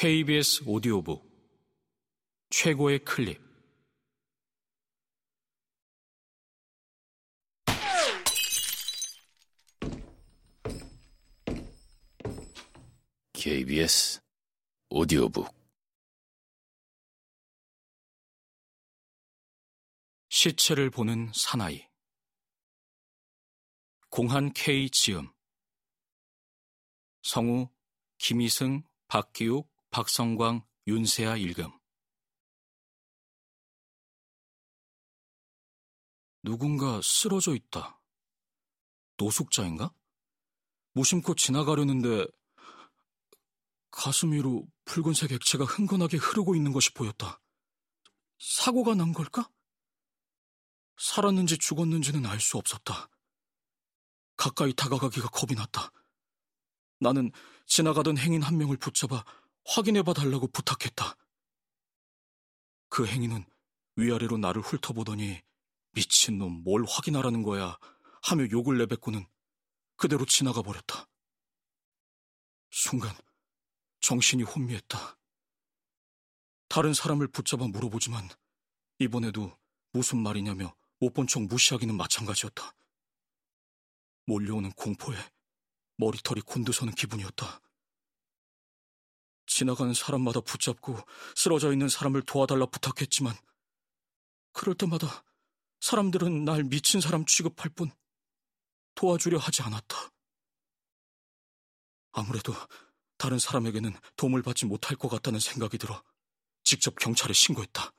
KBS 오디오북 최고의 클립. KBS 오디오북. 시체를 보는 사나이. 공한 K 지음. 성우 김희승, 박기욱, 박성광, 윤세아 일금 누군가 쓰러져 있다. 노숙자인가? 무심코 지나가려는데 가슴 위로 붉은색 액체가 흥건하게 흐르고 있는 것이 보였다. 사고가 난 걸까? 살았는지 죽었는지는 알 수 없었다. 가까이 다가가기가 겁이 났다. 나는 지나가던 행인 한 명을 붙잡아 확인해봐 달라고 부탁했다. 그 행인은 위아래로 나를 훑어보더니 미친놈 뭘 확인하라는 거야 하며 욕을 내뱉고는 그대로 지나가 버렸다. 순간 정신이 혼미했다. 다른 사람을 붙잡아 물어보지만 이번에도 무슨 말이냐며 못 본 척 무시하기는 마찬가지였다. 몰려오는 공포에 머리털이 곤두서는 기분이었다. 지나가는 사람마다 붙잡고 쓰러져 있는 사람을 도와달라 부탁했지만 그럴 때마다 사람들은 날 미친 사람 취급할 뿐 도와주려 하지 않았다. 아무래도 다른 사람에게는 도움을 받지 못할 것 같다는 생각이 들어 직접 경찰에 신고했다.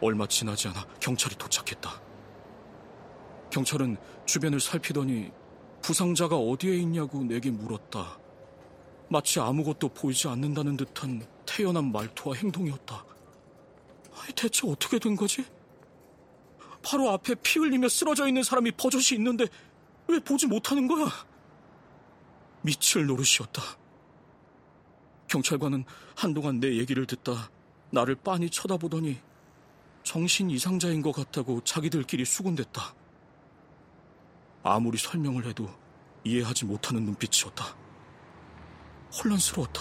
얼마 지나지 않아 경찰이 도착했다. 경찰은 주변을 살피더니 부상자가 어디에 있냐고 내게 물었다. 마치 아무것도 보이지 않는다는 듯한 태연한 말투와 행동이었다. 대체 어떻게 된 거지? 바로 앞에 피 흘리며 쓰러져 있는 사람이 버젓이 있는데 왜 보지 못하는 거야? 미칠 노릇이었다. 경찰관은 한동안 내 얘기를 듣다 나를 빤히 쳐다보더니 정신 이상자인 것 같다고 자기들끼리 수군댔다. 아무리 설명을 해도 이해하지 못하는 눈빛이었다. 혼란스러웠다.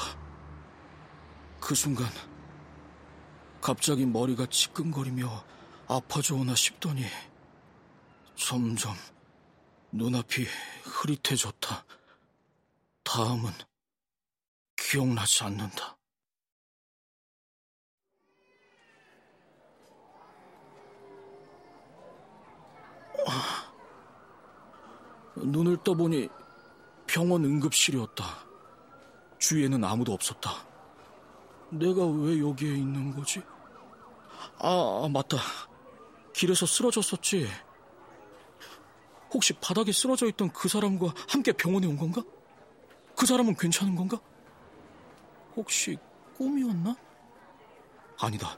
그 순간 갑자기 머리가 지끈거리며 아파져 오나 싶더니 점점 눈앞이 흐릿해졌다. 다음은 기억나지 않는다. 눈을 떠보니 병원 응급실이었다. 주위에는 아무도 없었다. 내가 왜 여기에 있는 거지? 아, 아, 맞다. 길에서 쓰러졌었지. 혹시 바닥에 쓰러져 있던 그 사람과 함께 병원에 온 건가? 그 사람은 괜찮은 건가? 혹시 꿈이었나? 아니다.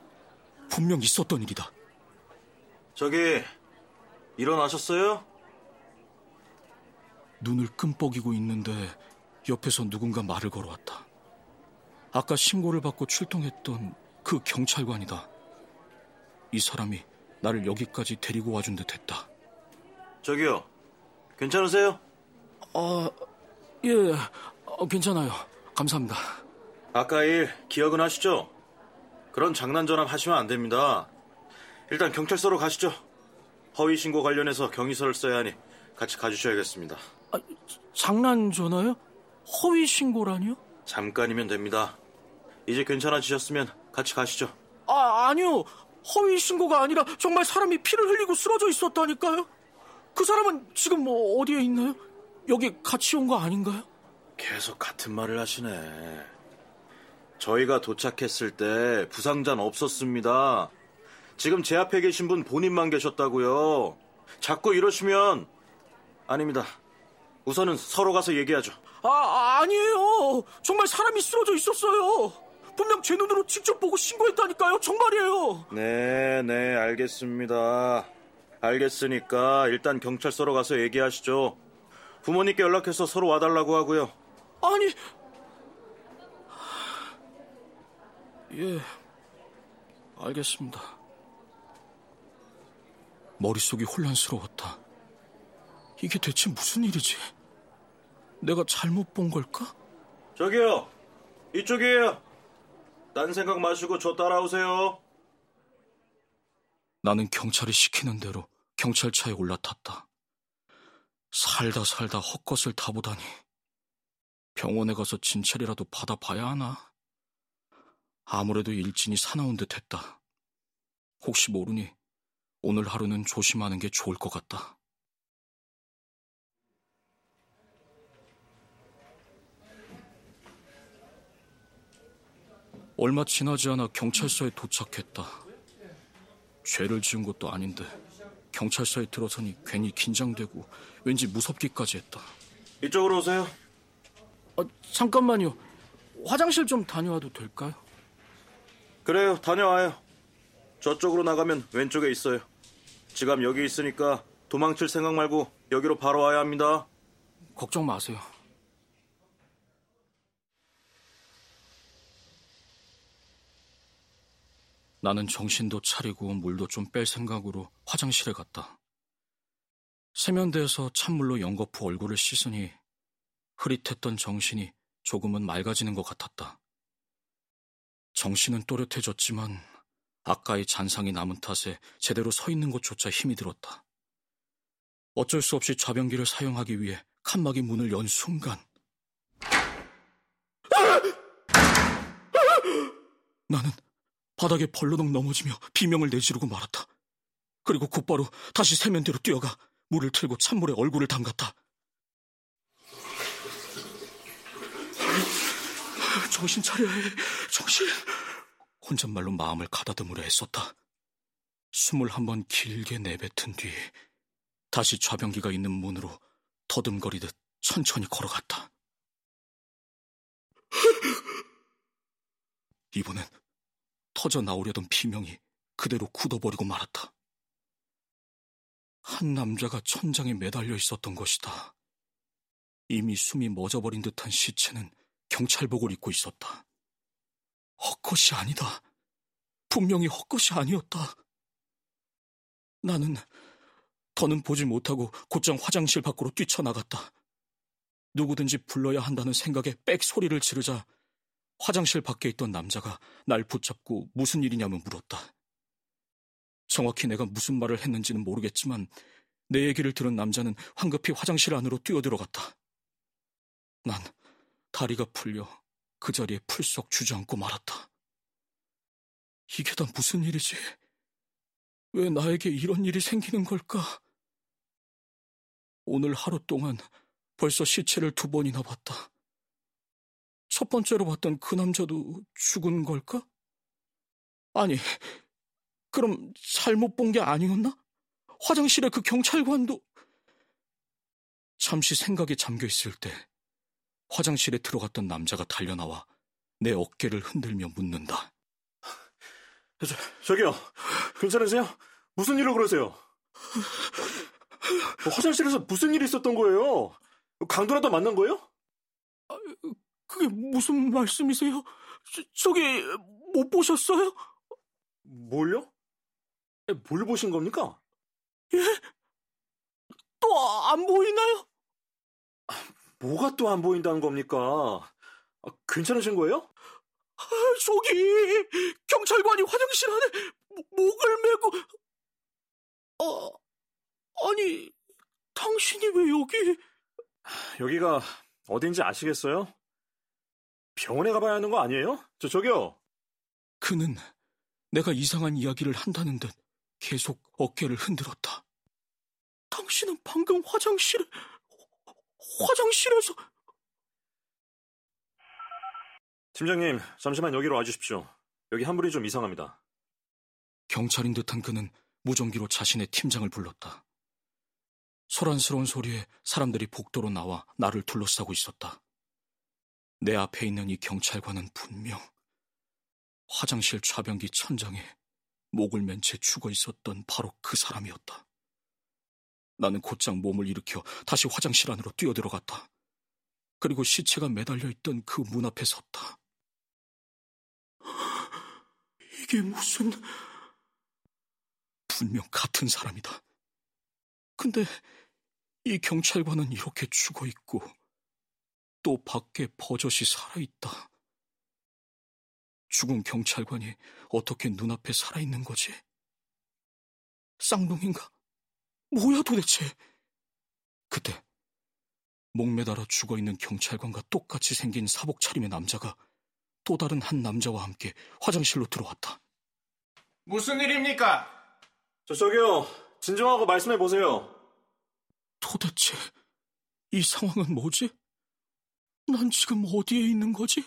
분명 있었던 일이다. 저기, 일어나셨어요? 눈을 끔뻑이고 있는데 옆에서 누군가 말을 걸어왔다. 아까 신고를 받고 출동했던 그 경찰관이다. 이 사람이 나를 여기까지 데리고 와준 듯 했다. 저기요, 괜찮으세요? 아, 예, 어, 괜찮아요. 감사합니다. 아까 일 기억은 하시죠? 그런 장난 전화 하시면 안 됩니다. 일단 경찰서로 가시죠. 허위 신고 관련해서 경위서를 써야 하니 같이 가주셔야겠습니다. 아, 장난 전화요? 허위 신고라니요? 잠깐이면 됩니다. 이제 괜찮아지셨으면 같이 가시죠. 아, 아니요. 허위 신고가 아니라 정말 사람이 피를 흘리고 쓰러져 있었다니까요. 그 사람은 지금 뭐 어디에 있나요? 여기 같이 온 거 아닌가요? 계속 같은 말을 하시네. 저희가 도착했을 때 부상자는 없었습니다. 지금 제 앞에 계신 분 본인만 계셨다고요. 자꾸 이러시면 아닙니다. 우선은 서로 가서 얘기하죠. 아, 아니에요. 정말 사람이 쓰러져 있었어요. 분명 제 눈으로 직접 보고 신고했다니까요. 정말이에요. 네, 네, 알겠습니다. 알겠으니까 일단 경찰서로 가서 얘기하시죠. 부모님께 연락해서 서로 와달라고 하고요. 아니, 예, 알겠습니다. 머릿속이 혼란스러웠다. 이게 대체 무슨 일이지? 내가 잘못 본 걸까? 저기요, 이쪽이에요. 딴 생각 마시고 저 따라오세요. 나는 경찰이 시키는 대로 경찰차에 올라탔다. 살다 살다 헛것을 타보다니. 병원에 가서 진찰이라도 받아봐야 하나? 아무래도 일진이 사나운 듯 했다. 혹시 모르니 오늘 하루는 조심하는 게 좋을 것 같다. 얼마 지나지 않아 경찰서에 도착했다. 죄를 지은 것도 아닌데 경찰서에 들어서니 괜히 긴장되고 왠지 무섭기까지 했다. 이쪽으로 오세요. 아, 잠깐만요. 화장실 좀 다녀와도 될까요? 그래요, 다녀와요. 저쪽으로 나가면 왼쪽에 있어요. 지금 여기 있으니까 도망칠 생각 말고 여기로 바로 와야 합니다. 걱정 마세요. 나는 정신도 차리고 물도 좀 뺄 생각으로 화장실에 갔다. 세면대에서 찬물로 연거푸 얼굴을 씻으니 흐릿했던 정신이 조금은 맑아지는 것 같았다. 정신은 또렷해졌지만 아까의 잔상이 남은 탓에 제대로 서 있는 것조차 힘이 들었다. 어쩔 수 없이 좌변기를 사용하기 위해 칸막이 문을 연 순간 나는 바닥에 벌러덩 넘어지며 비명을 내지르고 말았다. 그리고 곧바로 다시 세면대로 뛰어가 물을 틀고 찬물에 얼굴을 담갔다. 정신 차려야 해, 정신. 혼잣말로 마음을 가다듬으려 했었다. 숨을 한번 길게 내뱉은 뒤 다시 좌변기가 있는 문으로 더듬거리듯 천천히 걸어갔다. 이번엔 터져 나오려던 비명이 그대로 굳어버리고 말았다. 한 남자가 천장에 매달려 있었던 것이다. 이미 숨이 멎어버린 듯한 시체는 경찰복을 입고 있었다. 헛것이 아니다. 분명히 헛것이 아니었다. 나는 더는 보지 못하고 곧장 화장실 밖으로 뛰쳐나갔다. 누구든지 불러야 한다는 생각에 빽 소리를 지르자 화장실 밖에 있던 남자가 날 붙잡고 무슨 일이냐며 물었다. 정확히 내가 무슨 말을 했는지는 모르겠지만 내 얘기를 들은 남자는 황급히 화장실 안으로 뛰어들어갔다. 난 다리가 풀려 그 자리에 풀썩 주저앉고 말았다. 이게 다 무슨 일이지? 왜 나에게 이런 일이 생기는 걸까? 오늘 하루 동안 벌써 시체를 두 번이나 봤다. 첫 번째로 봤던 그 남자도 죽은 걸까? 아니, 그럼 잘못 본 게 아니었나? 화장실에 그 경찰관도 잠시 생각에 잠겨 있을 때 화장실에 들어갔던 남자가 달려나와 내 어깨를 흔들며 묻는다. 저, 저기요, 괜찮으세요? 무슨 일로 그러세요? 화장실에서 무슨 일이 있었던 거예요? 강도라도 만난 거예요? 그게 무슨 말씀이세요? 저, 기 못 보셨어요? 뭘요? 뭘 보신 겁니까? 예? 또 안 보이나요? 뭐가 또 안 보인다는 겁니까? 아, 괜찮으신 거예요? 아, 저기 경찰관이 화장실 안에 목을 메고 어 아니 당신이 왜 여기 여기가 어딘지 아시겠어요? 병원에 가봐야 하는 거 아니에요? 저 저기요. 그는 내가 이상한 이야기를 한다는 듯 계속 어깨를 흔들었다. 당신은 방금 화장실에 화장실에서 팀장님, 잠시만 여기로 와주십시오. 여기 한 분이 좀 이상합니다. 경찰인 듯한 그는 무전기로 자신의 팀장을 불렀다. 소란스러운 소리에 사람들이 복도로 나와 나를 둘러싸고 있었다. 내 앞에 있는 이 경찰관은 분명 화장실 좌변기 천장에 목을 맨 채 죽어 있었던 바로 그 사람이었다. 나는 곧장 몸을 일으켜 다시 화장실 안으로 뛰어들어갔다. 그리고 시체가 매달려 있던 그 문 앞에 섰다. 이게 무슨... 분명 같은 사람이다. 근데 이 경찰관은 이렇게 죽어 있고 또 밖에 버젓이 살아있다. 죽은 경찰관이 어떻게 눈앞에 살아있는 거지? 쌍둥이인가? 뭐야 도대체? 그때 목매달아 죽어있는 경찰관과 똑같이 생긴 사복 차림의 남자가 또 다른 한 남자와 함께 화장실로 들어왔다. 무슨 일입니까? 저 저기요. 진정하고 말씀해 보세요. 도대체 이 상황은 뭐지? 난 지금 어디에 있는 거지?